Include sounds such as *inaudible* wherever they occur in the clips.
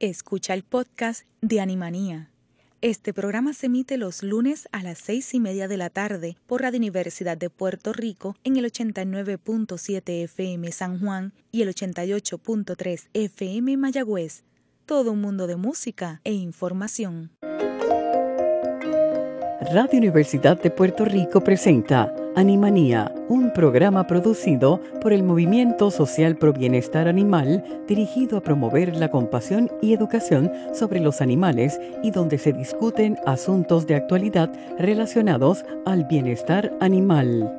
Escucha el podcast de Animanía. Este programa se emite los lunes a las seis y media de la tarde por Radio Universidad de Puerto Rico en el 89.7 FM San Juan y el 88.3 FM Mayagüez. Todo un mundo de música e información. Radio Universidad de Puerto Rico presenta Animanía, un programa producido por el Movimiento Social Pro Bienestar Animal dirigido a promover la compasión y educación sobre los animales y donde se discuten asuntos de actualidad relacionados al bienestar animal.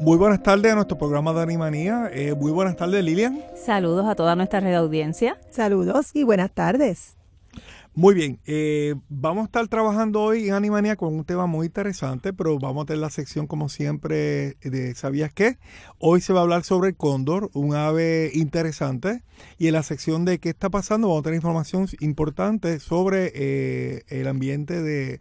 Muy buenas tardes a nuestro programa de Animanía. Eh, muy buenas tardes, Lilian. Saludos a toda nuestra red audiencia. Saludos y buenas tardes. Muy bien, eh, vamos a estar trabajando hoy en Animania con un tema muy interesante, pero vamos a tener la sección como siempre de ¿Sabías qué? Hoy se va a hablar sobre el cóndor, un ave interesante, y en la sección de ¿Qué está pasando? vamos a tener información importante sobre eh, el ambiente de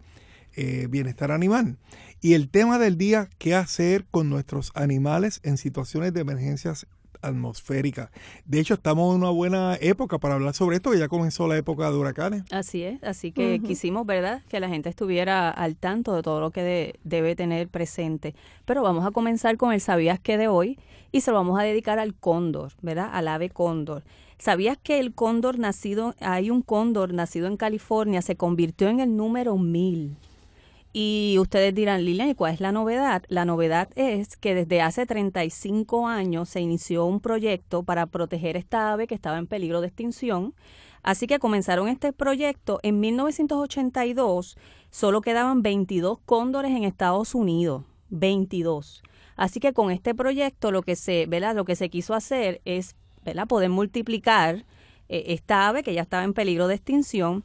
eh, bienestar animal. Y el tema del día, ¿qué hacer con nuestros animales en situaciones de emergencias atmosférica. De hecho, estamos en una buena época para hablar sobre esto, que ya comenzó la época de huracanes. Así es, así que quisimos, ¿verdad?, que la gente estuviera al tanto de todo lo que debe tener presente. Pero vamos a comenzar con el ¿Sabías qué de hoy? Y se lo vamos a dedicar al cóndor, ¿verdad?, al ave cóndor. ¿Sabías que el cóndor nacido, hay un cóndor nacido en California, se convirtió en el número mil? Y ustedes dirán, Lilian, ¿y cuál es la novedad? La novedad es que desde hace 35 años se inició un proyecto para proteger esta ave que estaba en peligro de extinción. Así que comenzaron este proyecto en 1982. Solo quedaban 22 cóndores en Estados Unidos. 22. Así que con este proyecto lo que se, ¿verdad? Lo que se quiso hacer es, ¿verdad? Poder multiplicar eh, esta ave que ya estaba en peligro de extinción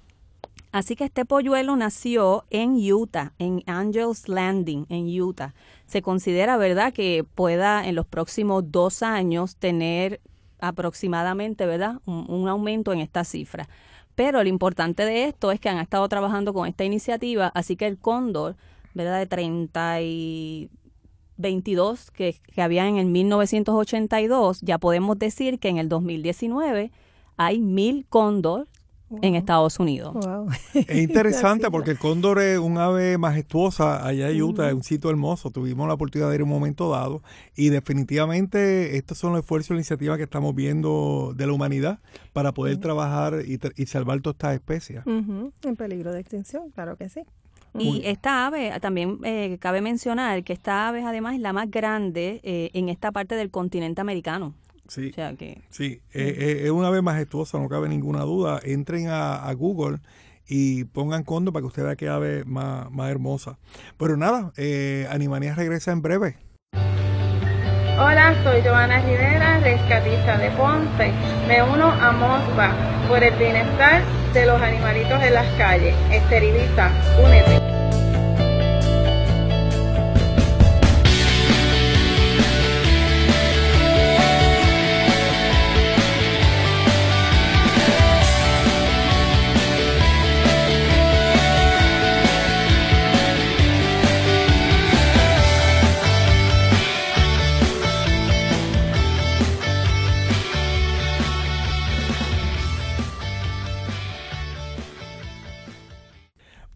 Así que este polluelo nació en Utah, en Angels Landing, en Utah. Se considera, ¿verdad?, que pueda en los próximos dos años tener aproximadamente, ¿verdad?, un, aumento en esta cifra. Pero lo importante de esto es que han estado trabajando con esta iniciativa, así que el cóndor, ¿verdad?, de 30 y 22 que, que había en el 1982, ya podemos decir que en el 2019 hay mil cóndor en Estados Unidos. Es *laughs* interesante porque el cóndor es un ave majestuosa allá en Utah, es un sitio hermoso. Tuvimos la oportunidad de ir un momento dado y definitivamente estos son los esfuerzos e iniciativas que estamos viendo de la humanidad para poder trabajar y, salvar todas estas especies. En peligro de extinción, claro que sí. Y esta ave, también eh, cabe mencionar que esta ave además es la más grande eh, en esta parte del continente americano. Sí, sí eh, eh, es una ave majestuosa, no cabe ninguna duda. Entren a, Google y pongan condo para que usted vea qué ave más, más hermosa. Pero nada, eh, Animanía regresa en breve. Hola, soy Joana Rivera, rescatista de Ponce. Me uno a MOSBA por el bienestar de los animalitos en las calles. Esteriliza, únete.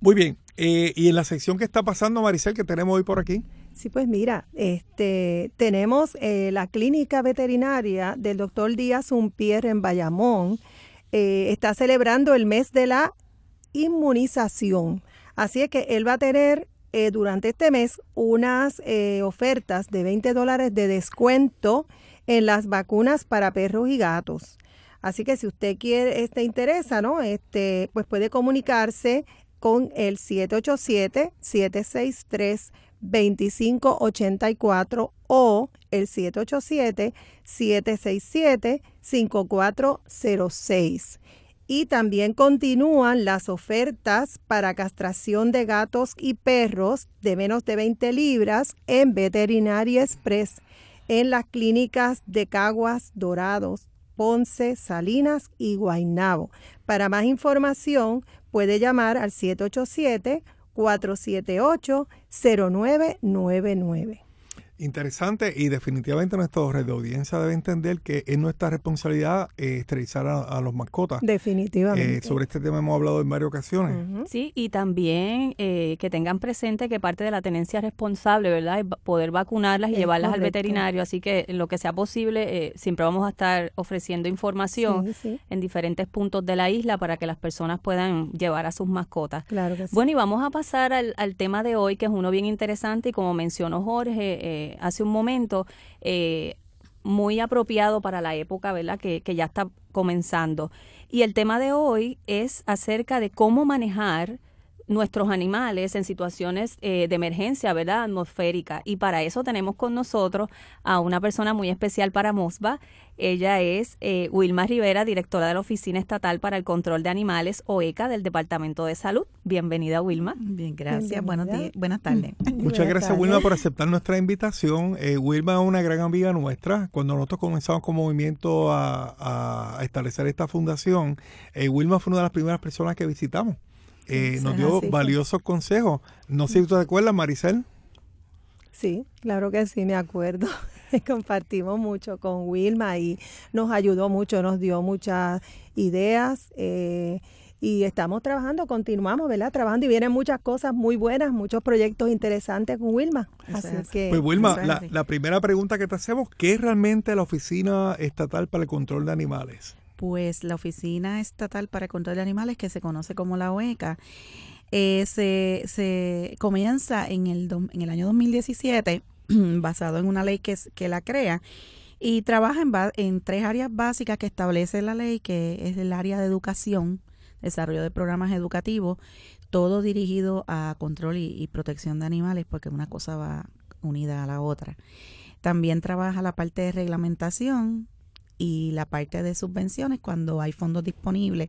Muy bien. Eh, y en la sección que está pasando, Maricel, que tenemos hoy por aquí. Sí, pues mira, este, tenemos eh, la clínica veterinaria del doctor Díaz Unpierre en Bayamón. Eh, está celebrando el mes de la inmunización. Así es que él va a tener durante este mes unas ofertas de 20 dólares de descuento en las vacunas para perros y gatos. Así que si usted quiere, este interesa, ¿no? Este, pues puede comunicarse con el 787-763-2584 o el 787-767-5406. Y también continúan las ofertas para castración de gatos y perros de menos de 20 libras en Veterinaria Express en las clínicas de Caguas Dorados, Ponce, Salinas y Guaynabo. Para más información puede llamar al 787-478-0999. Interesante y definitivamente nuestro red de audiencia debe entender que es nuestra responsabilidad eh, esterilizar a, los mascotas. Definitivamente. Eh, sobre este tema hemos hablado en varias ocasiones. Sí, y también eh, que tengan presente que parte de la tenencia responsable, ¿verdad? Es poder vacunarlas y llevarlas al veterinario. Así que en lo que sea posible, siempre vamos a estar ofreciendo información en diferentes puntos de la isla para que las personas puedan llevar a sus mascotas. Claro que Bueno, y vamos a pasar al, al tema de hoy, que es uno bien interesante y como mencionó Jorge, hace un momento, eh, muy apropiado para la época, ¿verdad? Que, que ya está comenzando. Y el tema de hoy es acerca de cómo manejar nuestros animales en situaciones eh, de emergencia, ¿verdad? Atmosférica. Y para eso tenemos con nosotros a una persona muy especial para MOSBA. Ella es eh, Wilma Rivera, directora de la Oficina Estatal para el Control de Animales, OECA, del Departamento de Salud. Bienvenida, Wilma. Bien, gracias. Buenos días. Buenas tardes. Muchas gracias, Wilma, por aceptar nuestra invitación. Eh, Wilma es una gran amiga nuestra. Cuando nosotros comenzamos con movimiento a, a establecer esta fundación, Wilma fue una de las primeras personas que visitamos. Eh, nos dio valiosos consejos. No sé si tú te acuerdas, Maricel. Sí, claro que sí, me acuerdo. *laughs* Compartimos mucho con Wilma y nos ayudó mucho, nos dio muchas ideas. Eh, y estamos trabajando, continuamos, ¿verdad? Trabajando y vienen muchas cosas muy buenas, muchos proyectos interesantes con Wilma. Así que, pues Wilma, la, la, primera pregunta que te hacemos, ¿qué es realmente la Oficina Estatal para el Control de Animales? Pues la Oficina Estatal para el Control de Animales, que se conoce como la OECA, eh, se, comienza en el, en el año 2017, *clears throat* basado en una ley que, que la crea, y trabaja en, tres áreas básicas que establece la ley, que es el área de educación, desarrollo de programas educativos, todo dirigido a control y protección de animales, porque una cosa va unida a la otra. También trabaja la parte de reglamentación, y la parte de subvenciones cuando hay fondos disponibles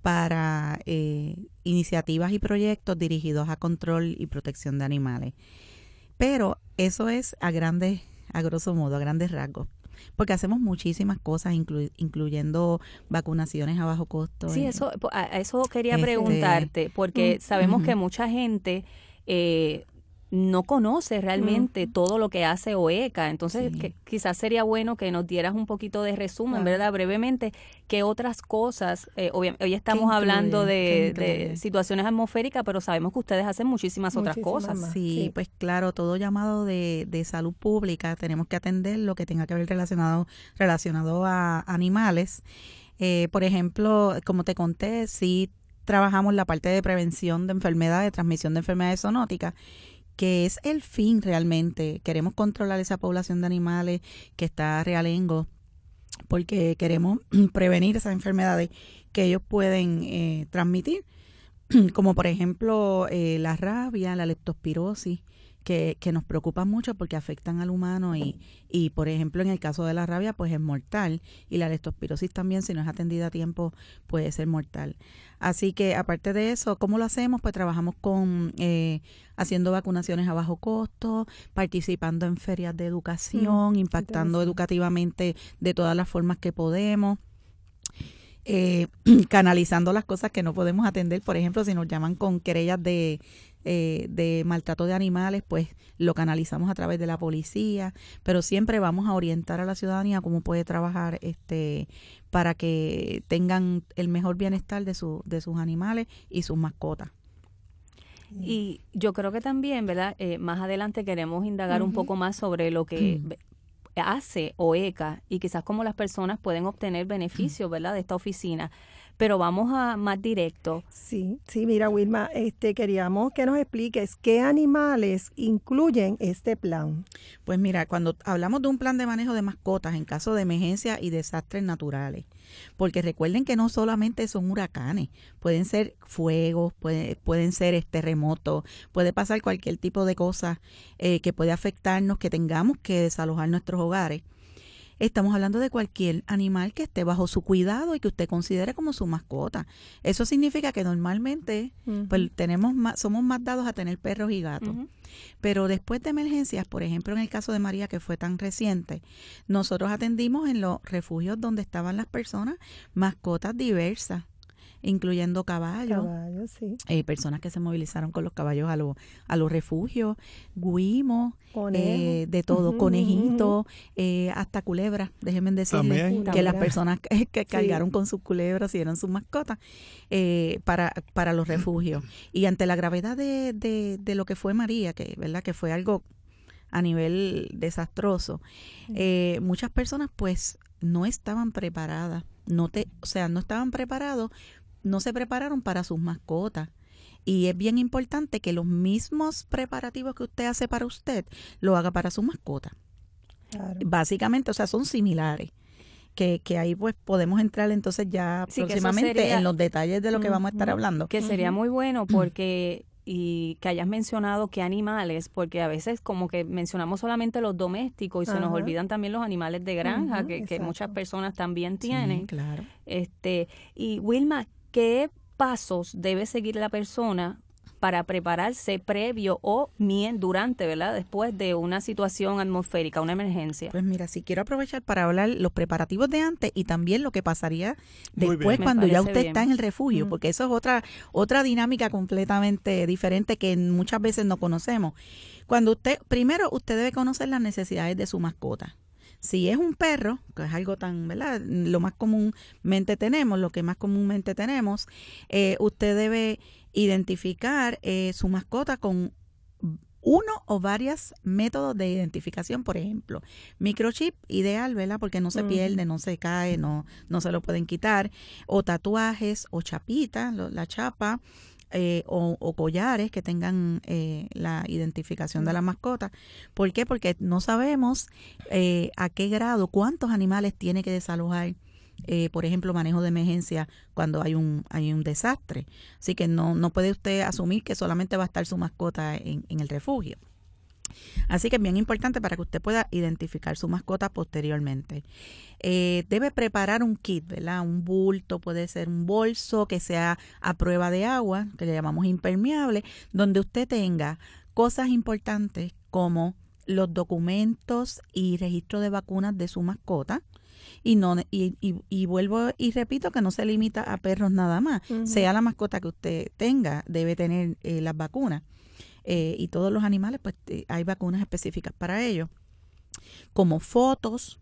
para eh, iniciativas y proyectos dirigidos a control y protección de animales. Pero eso es a grandes, a grosso modo, a grandes rasgos porque hacemos muchísimas cosas, incluyendo vacunaciones a bajo costo. Sí, eso, a eso quería este, preguntarte, porque sabemos que mucha gente eh, no conoce realmente todo lo que hace OECA. Entonces, quizás sería bueno que nos dieras un poquito de resumen, ¿verdad? Brevemente, qué otras cosas, eh, hoy, estamos hablando de, situaciones atmosféricas, pero sabemos que ustedes hacen muchísimas, otras cosas. Sí, pues claro, todo llamado de, de, salud pública, tenemos que atender lo que tenga que ver relacionado, relacionado a animales. Eh, por ejemplo, como te conté, sí trabajamos la parte de prevención de enfermedades, de transmisión de enfermedades zoonóticas que es el fin realmente. Queremos controlar esa población de animales que está realengo porque queremos *clears throat* prevenir esas enfermedades que ellos pueden eh, transmitir, *clears throat* como por ejemplo eh, la rabia, la leptospirosis, que, que, nos preocupan mucho porque afectan al humano y, y, por ejemplo, en el caso de la rabia, pues es mortal y la leptospirosis también, si no es atendida a tiempo, puede ser mortal. Así que, aparte de eso, ¿cómo lo hacemos? Pues trabajamos con eh, haciendo vacunaciones a bajo costo, participando en ferias de educación, mm, impactando educativamente de todas las formas que podemos. Eh, *clears throat* canalizando las cosas que no podemos atender, por ejemplo, si nos llaman con querellas de, eh, de maltrato de animales, pues lo canalizamos a través de la policía, pero siempre vamos a orientar a la ciudadanía cómo puede trabajar este para que tengan el mejor bienestar de, su, de sus animales y sus mascotas. Y yo creo que también, ¿verdad? Eh, más adelante queremos indagar un poco más sobre lo que hace OECA y quizás cómo las personas pueden obtener beneficios, ¿verdad? De esta oficina pero vamos a más directo. Sí, sí, mira Wilma, este queríamos que nos expliques qué animales incluyen este plan. Pues mira, cuando hablamos de un plan de manejo de mascotas en caso de emergencia y desastres naturales, porque recuerden que no solamente son huracanes, pueden ser fuegos, pueden ser terremotos, puede pasar cualquier tipo de cosa eh, que puede afectarnos, que tengamos que desalojar nuestros hogares. Estamos hablando de cualquier animal que esté bajo su cuidado y que usted considere como su mascota. Eso significa que normalmente pues, tenemos más, somos más dados a tener perros y gatos. Pero después de emergencias, por ejemplo en el caso de María que fue tan reciente, nosotros atendimos en los refugios donde estaban las personas mascotas diversas incluyendo caballos, Caballos, sí. eh, personas que se movilizaron con los caballos a, los a los refugios, guimos, eh, de todo, conejitos, eh, hasta culebras, déjenme decirles También. que las personas *laughs* que, que cargaron con sus culebras y eran sus mascotas eh, para, para los refugios. Y ante la gravedad de, de, de lo que fue María, que, ¿verdad? que fue algo a nivel desastroso, eh, muchas personas pues no estaban preparadas, no te, o sea, no estaban preparados, no se prepararon para sus mascotas. Y es bien importante que los mismos preparativos que usted hace para usted, lo haga para su mascota. Claro. Básicamente, o sea, son similares. Que, que ahí pues podemos entrar entonces ya Sí, próximamente sería- en los detalles de lo que vamos a estar hablando. Que sería muy bueno porque y que hayas mencionado qué animales, porque a veces como que mencionamos solamente los domésticos y se nos olvidan también los animales de granja que, muchas personas también Sí, tienen. claro. Este, y Wilma, ¿qué pasos debe seguir la persona para prepararse previo o mien- durante, ¿verdad? Después de una situación atmosférica, una emergencia. Pues mira, si quiero aprovechar para hablar los preparativos de antes y también lo que pasaría después bien. Cuando ya usted bien. está en el refugio, Mm. porque eso es otra otra dinámica completamente diferente que muchas veces no conocemos. Cuando usted primero usted debe conocer las necesidades de su mascota. Si es un perro, que es algo tan, ¿verdad? Lo más comúnmente tenemos, lo que más comúnmente tenemos, eh, usted debe identificar eh, su mascota con uno o varios métodos de identificación, por ejemplo, microchip ideal, ¿verdad? Porque no se Ujú. pierde, no se cae, no, no se lo pueden quitar, o tatuajes, o chapitas, lo- la chapa, eh, o, o collares que tengan eh, la identificación de la mascota. ¿Por qué? Porque no sabemos eh, a qué grado, cuántos animales tiene que desalojar. eh, por ejemplo, manejo de emergencia cuando hay un hay un desastre. Así que no, no puede usted asumir que solamente va a estar su mascota en, en el refugio. Así que es bien importante para que usted pueda identificar su mascota posteriormente. Eh, debe preparar un kit, ¿verdad? Un bulto, puede ser un bolso que sea a prueba de agua, que le llamamos impermeable, donde usted tenga cosas importantes como los documentos y registro de vacunas de su mascota. Y, no, y, y, y vuelvo y repito que no se limita a perros nada más. Sea la mascota que usted tenga, debe tener eh, las vacunas. Eh, y todos los animales, pues eh, hay vacunas específicas para ellos. Como fotos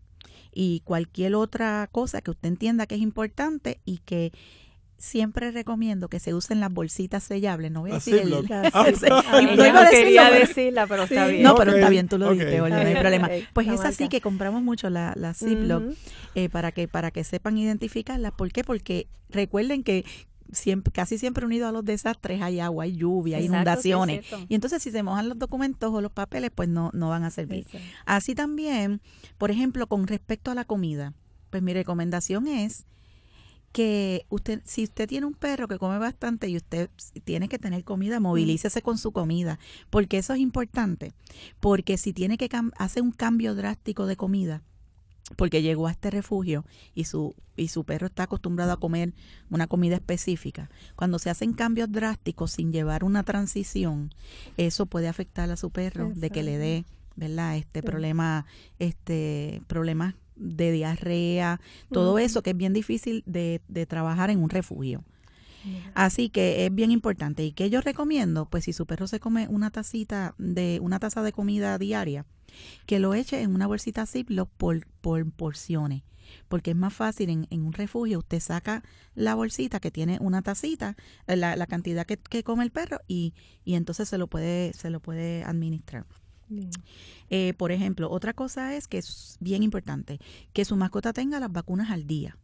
y cualquier otra cosa que usted entienda que es importante y que siempre recomiendo que se usen las bolsitas sellables. No voy a decir el- Ah, *laughs* ah, no Ella iba a no decirlo, quería pero- decirla, pero está Sí. bien. No, pero está bien, tú lo ok. dijiste, Olga, no hay problema. *laughs* Pues es así que compramos mucho la, la Ziploc eh, para que para que sepan identificarlas. ¿Por qué? Porque recuerden que siempre, casi siempre unido a los desastres hay agua, hay lluvia, hay sí, inundaciones. y entonces si se mojan los documentos o los papeles, pues no, no van a servir. Así también, por ejemplo, con respecto a la comida, pues mi recomendación es que usted, si usted tiene un perro que come bastante y usted tiene que tener comida, movilícese con su comida, porque eso es importante, porque si tiene que hacer un cambio drástico de comida, porque llegó a este refugio y su y su perro está acostumbrado a comer una comida específica. Cuando se hacen cambios drásticos sin llevar una transición, eso puede afectar a su perro de que le dé, ¿verdad? Este Sí. problema este problemas de diarrea, todo eso que es bien difícil de, de trabajar en un refugio. Así que es bien importante. ¿Y qué yo recomiendo? Pues si su perro se come una tacita de, una taza de comida diaria, que lo eche en una bolsita Ziploc por, por porciones. Porque es más fácil en, en un refugio, usted saca la bolsita que tiene una tacita, eh, la, la cantidad que, que come el perro, y, y entonces se lo puede, se lo puede administrar. Eh, por ejemplo, otra cosa es que es bien importante, que su mascota tenga las vacunas al día.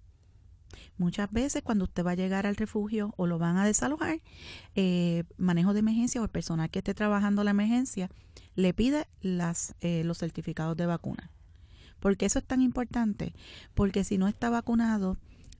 Muchas veces cuando usted va a llegar al refugio o lo van a desalojar, eh, manejo de emergencia o el personal que esté trabajando la emergencia le pide las, eh, los certificados de vacuna. ¿Por qué eso es tan importante? Porque si no está vacunado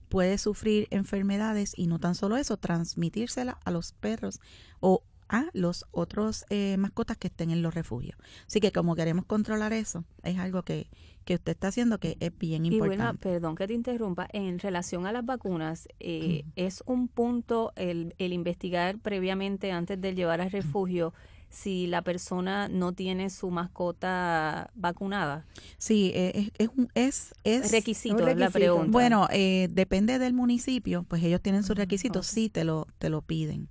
puede sufrir enfermedades y no tan solo eso, transmitírsela a los perros o a los otros eh, mascotas que estén en los refugios. Así que como queremos controlar eso, es algo que, que usted está haciendo que es bien Y bueno, importante. perdón que te interrumpa, en relación a las vacunas, eh, es un punto el, el investigar previamente antes de llevar al refugio si la persona no tiene su mascota vacunada? Sí, eh, es, es, es, requisito, la pregunta. Bueno, eh, depende del municipio, pues ellos tienen sus requisitos, sí te lo, te lo piden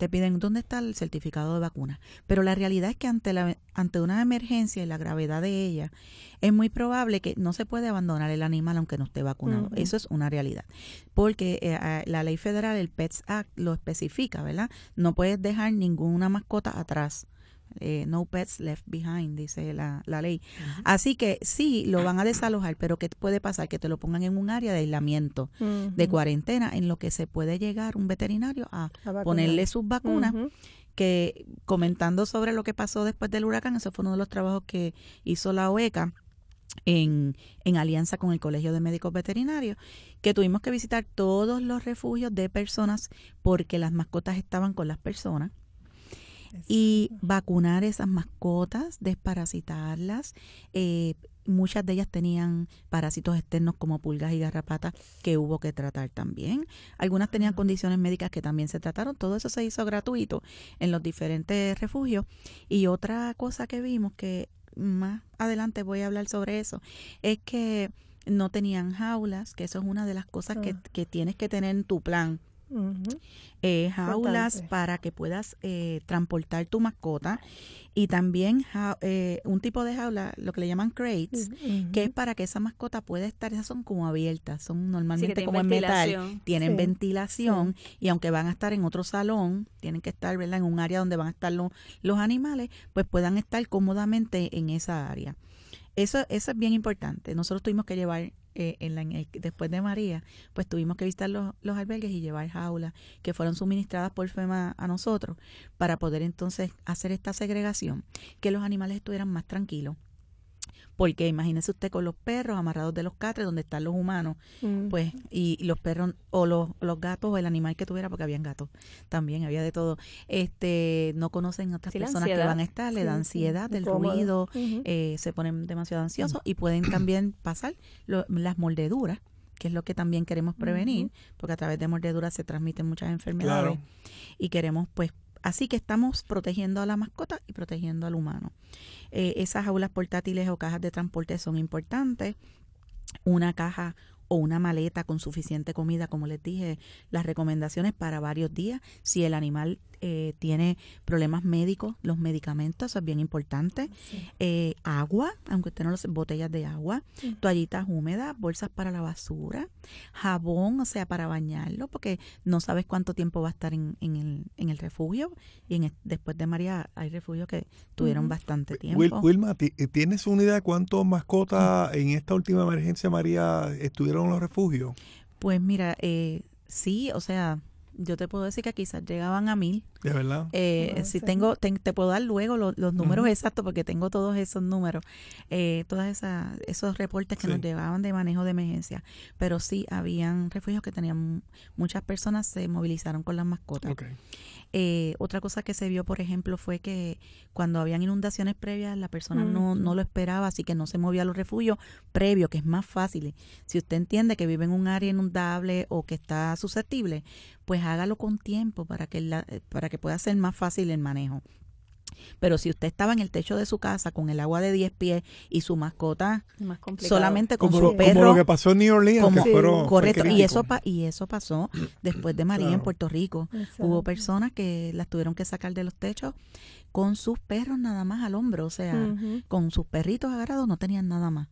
te piden dónde está el certificado de vacuna. Pero la realidad es que ante, la, ante una emergencia y la gravedad de ella, es muy probable que no se puede abandonar el animal aunque no esté vacunado. Eso es una realidad. Porque eh, la ley federal, el PETS Act, lo especifica, ¿verdad? No puedes dejar ninguna mascota atrás. Eh, no pets left behind, dice la, ley. Así que sí, lo van a desalojar, pero ¿qué puede pasar? Que te lo pongan en un área de aislamiento, de cuarentena, en lo que se puede llegar un veterinario a, ponerle sus vacunas. Que comentando sobre lo que pasó después del huracán, ese fue uno de los trabajos que hizo la OECA. En, en, alianza con el Colegio de Médicos Veterinarios, que tuvimos que visitar todos los refugios de personas porque las mascotas estaban con las personas y vacunar esas mascotas, desparasitarlas. Eh, muchas de ellas tenían parásitos externos como pulgas y garrapatas que hubo que tratar también. Algunas tenían condiciones médicas que también se trataron. Todo eso se hizo gratuito en los diferentes refugios. Y otra cosa que vimos que más adelante voy a hablar sobre eso, es que no tenían jaulas, que eso es una de las cosas que, que tienes que tener en tu plan eh, jaulas para que puedas eh, transportar tu mascota y también eh, un tipo de jaula, lo que le llaman crates, que es para que esa mascota pueda estar, esas son como abiertas, son normalmente como en metal, tienen ventilación y aunque van a estar en otro salón, tienen que estar ¿verdad? en un área donde van a estar los animales, pues puedan estar cómodamente en esa área. Eso, eso es bien importante. Nosotros tuvimos que llevar eh, en la, después de María, pues tuvimos que visitar los, los albergues y llevar jaulas que fueron suministradas por FEMA a nosotros para poder entonces hacer esta segregación, que los animales estuvieran más tranquilos porque imagínese usted con los perros amarrados de los catres donde están los humanos, mm. pues, y, los perros, o los, los gatos, o el animal que tuviera, porque habían gatos, también había de todo, este, no conocen a otras personas que van a estar, le da ansiedad del ruido, eh, se ponen demasiado ansiosos y pueden también pasar las mordeduras que es lo que también queremos prevenir, porque a través de mordeduras se transmiten muchas enfermedades y queremos pues Así que estamos protegiendo a la mascota y protegiendo al humano. Eh, esas aulas portátiles o cajas de transporte son importantes. Una caja o una maleta con suficiente comida, como les dije, las recomendaciones para varios días. Si el animal eh, tiene problemas médicos, los medicamentos, eso es bien importante. Eh, agua, aunque usted no lo botellas de agua, toallitas húmedas, bolsas para la basura, jabón, o sea, para bañarlo, porque no sabes cuánto tiempo va a estar en, el, en el refugio. Y en, después de María hay refugios que tuvieron bastante tiempo. Wilma, eh, ¿tienes una idea de cuántas mascotas en esta última emergencia, María, estuvieron en los refugios? Pues mira, eh, sí, o sea, yo te puedo decir que quizás llegaban a mil. De verdad. Eh, si tengo, te, puedo dar luego los, números exactos porque tengo todos esos números, eh, todos esos reportes que nos llevaban de manejo de emergencia. Pero sí, habían refugios que tenían muchas personas se movilizaron con las mascotas. Eh, otra cosa que se vio, por ejemplo, fue que cuando habían inundaciones previas, la persona no, no lo esperaba, así que no se movía a los refugios previos, que es más fácil. Si usted entiende que vive en un área inundable o que está susceptible, pues hágalo con tiempo para que, la, para que pueda ser más fácil el manejo. Pero si usted estaba en el techo de su casa con el agua de 10 pies y su mascota solamente con su perro. Como lo que pasó en New Orleans. correcto. Y eso, y eso pasó *clears throat* después de María en Puerto Rico. Hubo personas que las tuvieron que sacar de los techos con sus perros nada más al hombro. O sea, con sus perritos agarrados no tenían nada más.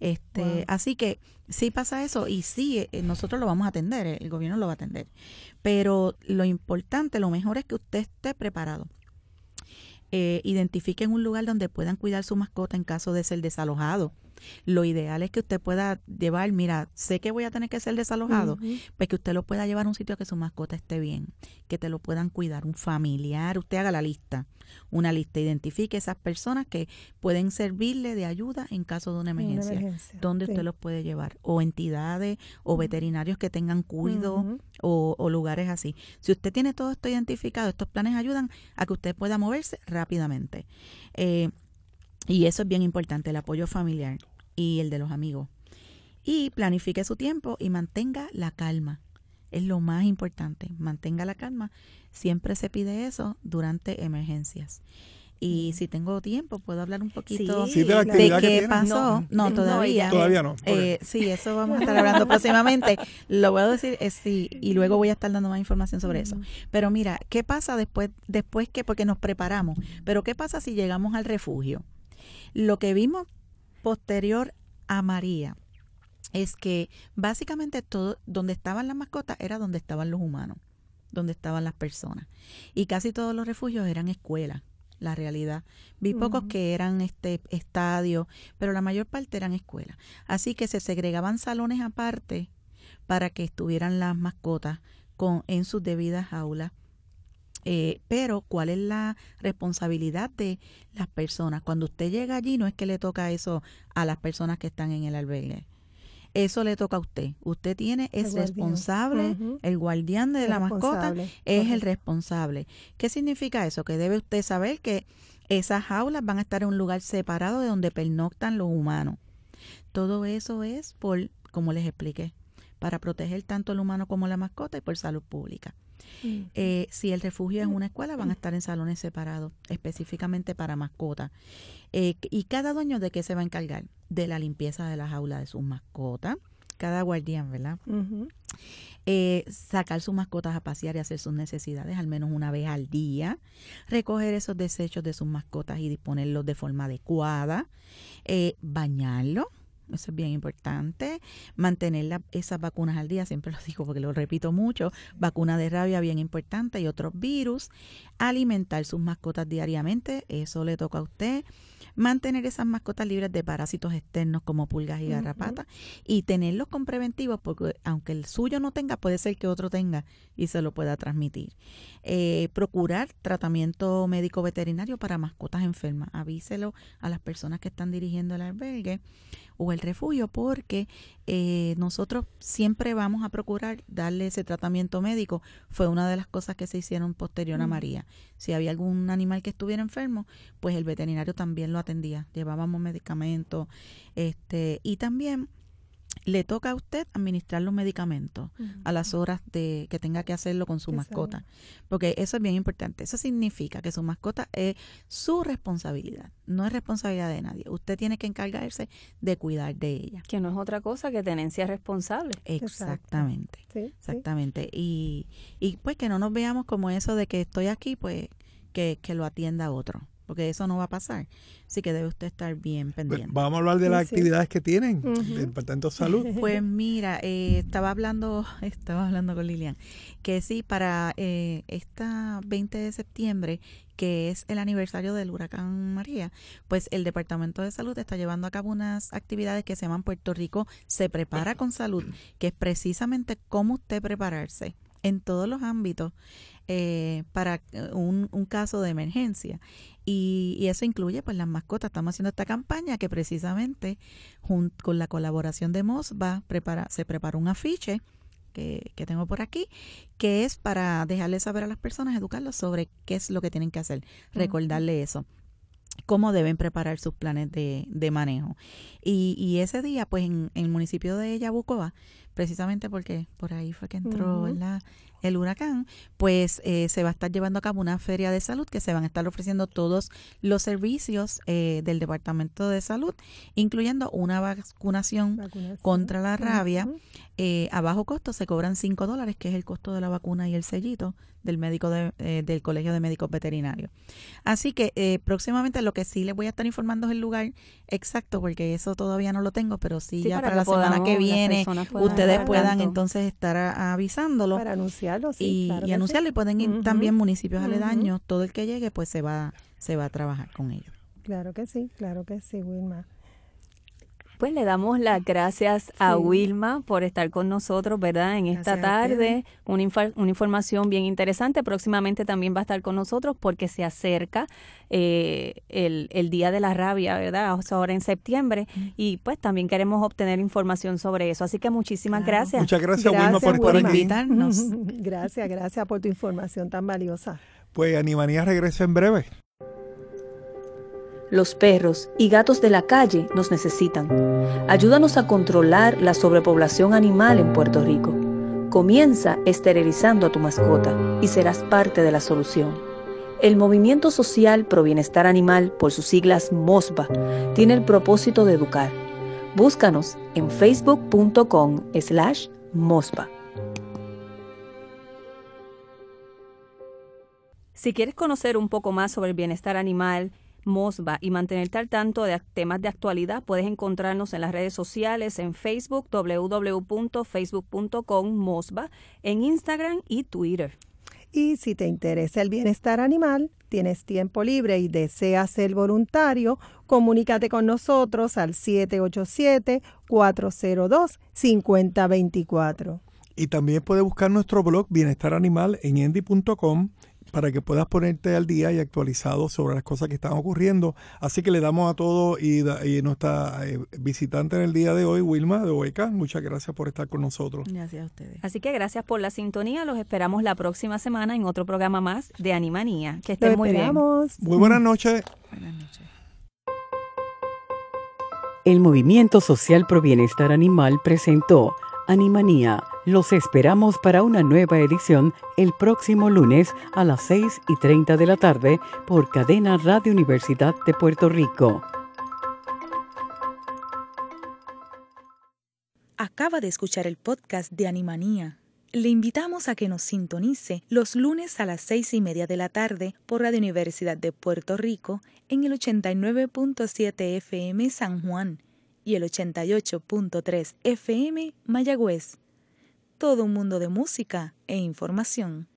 Este, Así que sí pasa eso y sí, eh, nosotros lo vamos a atender, el gobierno lo va a atender. Pero lo importante, lo mejor es que usted esté preparado eh, identifiquen un lugar donde puedan cuidar su mascota en caso de ser desalojado. Lo ideal es que usted pueda llevar, mira, sé que voy a tener que ser desalojado, pues que usted lo pueda llevar a un sitio que su mascota esté bien, que te lo puedan cuidar, un familiar, usted haga la lista, una lista, identifique esas personas que pueden servirle de ayuda en caso de una emergencia, donde usted los puede llevar, o entidades o veterinarios que tengan cuido o, lugares así. Si usted tiene todo esto identificado, estos planes ayudan a que usted pueda moverse rápidamente. Eh, y eso es bien importante, el apoyo familiar y el de los amigos. Y planifique su tiempo y mantenga la calma. Es lo más importante, mantenga la calma. Siempre se pide eso durante emergencias. Y si tengo tiempo, puedo hablar un poquito Sí, de que qué pasó. No, No, todavía. ella- Todavía no. Eh, sí, eso vamos a estar hablando próximamente. Lo voy a decir eh, sí, y luego voy a estar dando más información sobre eso. Pero mira, ¿qué pasa después, después que, porque nos preparamos, pero qué pasa si llegamos al refugio? Lo que vimos posterior a María es que básicamente todo, donde estaban las mascotas era donde estaban los humanos, donde estaban las personas. Y casi todos los refugios eran escuelas, la realidad. Vi pocos que eran este estadios, pero la mayor parte eran escuelas. Así que se segregaban salones aparte para que estuvieran las mascotas con, en sus debidas aulas. Eh, pero, ¿cuál es la responsabilidad de las personas? Cuando usted llega allí, no es que le toca eso a las personas que están en el albergue. Eso le toca a usted. Usted tiene, El es guardián. responsable, el guardián de El la mascota es el responsable. ¿Qué significa eso? Que debe usted saber que esas jaulas van a estar en un lugar separado de donde pernoctan los humanos. Todo eso es por, como les expliqué, para proteger tanto el humano como la mascota y por salud pública. Mm. Eh, si el refugio es una escuela, van a estar en salones separados, específicamente para mascotas. Eh, y cada dueño de qué se va a encargar? De la limpieza de la jaula de sus mascotas. Cada guardián, ¿verdad? Eh, sacar sus mascotas a pasear y hacer sus necesidades al menos una vez al día, recoger esos desechos de sus mascotas y disponerlos de forma adecuada, bañarlos. Eso es bien importante. Mantener la- esas vacunas al día, siempre *laughs* lo digo porque lo repito mucho. Vacuna de rabia, bien importante, y otros virus. Alimentar sus mascotas diariamente, eso le toca a usted. Mantener esas mascotas libres de parásitos externos como pulgas y garrapatas y tenerlos con preventivos porque aunque el suyo no tenga, puede ser que otro tenga y se lo pueda transmitir. Eh, procurar tratamiento médico veterinario para mascotas enfermas. Avíselo a las personas que están dirigiendo el albergue o el refugio porque eh, nosotros siempre vamos a procurar darle ese tratamiento médico. Fue una de las cosas que se hicieron posterior a Mm. María. Si había algún animal que estuviera enfermo, pues el veterinario también lo atendía. Llevábamos medicamentos este, y también le toca a usted administrar los medicamentos a las horas de que tenga que hacerlo con su Que mascota, porque eso es bien importante. Eso significa que su mascota es su responsabilidad, no es responsabilidad de nadie. Usted tiene que encargarse de cuidar de ella. Que no es otra cosa que tenencia responsable. Exactamente. Sí, sí. Exactamente. Y, y pues que no nos veamos como eso de que estoy aquí, pues que, que lo atienda otro, porque eso no va a pasar. Así que debe usted estar bien Pues, pendiente. vamos a hablar de las sí. actividades que tienen Ujú. del Departamento de Salud. *laughs* Pues mira, eh, estaba hablando, *laughs* estaba hablando con Lilian, que sí, para eh, esta 20 de septiembre, que es el aniversario del huracán María, pues el Departamento de Salud está llevando a cabo unas actividades que se llaman Puerto Rico se prepara con salud, que es precisamente cómo usted prepararse en todos los ámbitos eh, para eh, un, un caso de emergencia. Y, y eso incluye pues las mascotas. Estamos haciendo esta campaña que precisamente jun- con la colaboración de Mosba prepara, se prepara un afiche que, que tengo por aquí, que es para dejarles saber a las personas, educarlos sobre qué es lo que tienen que hacer, recordarle eso cómo deben preparar sus planes de, de manejo. Y, y ese día, pues en, en el municipio de Yabucoa, precisamente porque por ahí fue que entró. ¿verdad? El huracán, pues eh, se va a estar llevando a cabo una feria de salud que se van a estar ofreciendo todos los servicios eh, del Departamento de Salud, incluyendo una vacunación Vacunación. contra la rabia eh, a bajo costo se cobran 5 dólares, que es el costo de la vacuna y el sellito del médico de- eh, del Colegio de Médicos Veterinarios. Así que próximamente lo que sí les voy a estar informando es el lugar exacto, porque eso todavía no lo tengo, pero sí, Sí, ya para la semana que viene puedan ustedes puedan tanto. entonces estar a- avisándolo Para anunciarlo, sí. y, claro y que anunciarlo y pueden ir también municipios aledaños, todo el que llegue pues se va se va a trabajar con ellos. Claro que sí, claro que sí, Wilma. Pues le damos las gracias a Sí. Wilma por estar con nosotros, ¿verdad? En esta Gracias tarde, una, infa- una información bien interesante. Próximamente también va a estar con nosotros porque se acerca eh, el, el Día de la Rabia, ¿verdad? O sea, ahora en septiembre. Y pues también queremos obtener información sobre eso. Así que muchísimas Claro. gracias. Muchas gracias, Wilma, por estar Wilma. aquí. Invitarnos. *laughs* gracias, gracias por tu información tan valiosa. Pues Animanía regresa en breve. Los perros y gatos de la calle nos necesitan. Ayúdanos a controlar la sobrepoblación animal en Puerto Rico. Comienza esterilizando a tu mascota y serás parte de la solución. El Movimiento Social Pro Bienestar Animal, por sus siglas MOSBA, tiene el propósito de educar. Búscanos en facebook.com slash MOSBA. Si quieres conocer un poco más sobre el bienestar animal, MOSBA y mantenerte al tanto de temas de actualidad, puedes encontrarnos en las redes sociales, en Facebook, www.facebook.com MOSBA, en Instagram y Twitter. Y si te interesa el bienestar animal, tienes tiempo libre y deseas ser voluntario, comunícate con nosotros al 787-402-5024. Y también puedes buscar nuestro blog Bienestar Animal en endy.com para que puedas ponerte al día y actualizado sobre las cosas que están ocurriendo. Así que le damos a todos y, y nuestra eh, visitante en el día de hoy, Wilma de Hueca, muchas gracias por estar con nosotros. Gracias a ustedes. Así que gracias por la sintonía. Los esperamos la próxima semana en otro programa más de Animanía. Que estén muy bien. Muy buenas noches. Buenas noches. El Movimiento Social Pro Bienestar Animal presentó Animanía. Los esperamos para una nueva edición el próximo lunes a las 6 y 30 de la tarde por Cadena Radio Universidad de Puerto Rico. Acaba de escuchar el podcast de Animanía. Le invitamos a que nos sintonice los lunes a las seis y media de la tarde por Radio Universidad de Puerto Rico en el 89.7 FM San Juan y el 88.3 FM Mayagüez. Todo un mundo de música e información.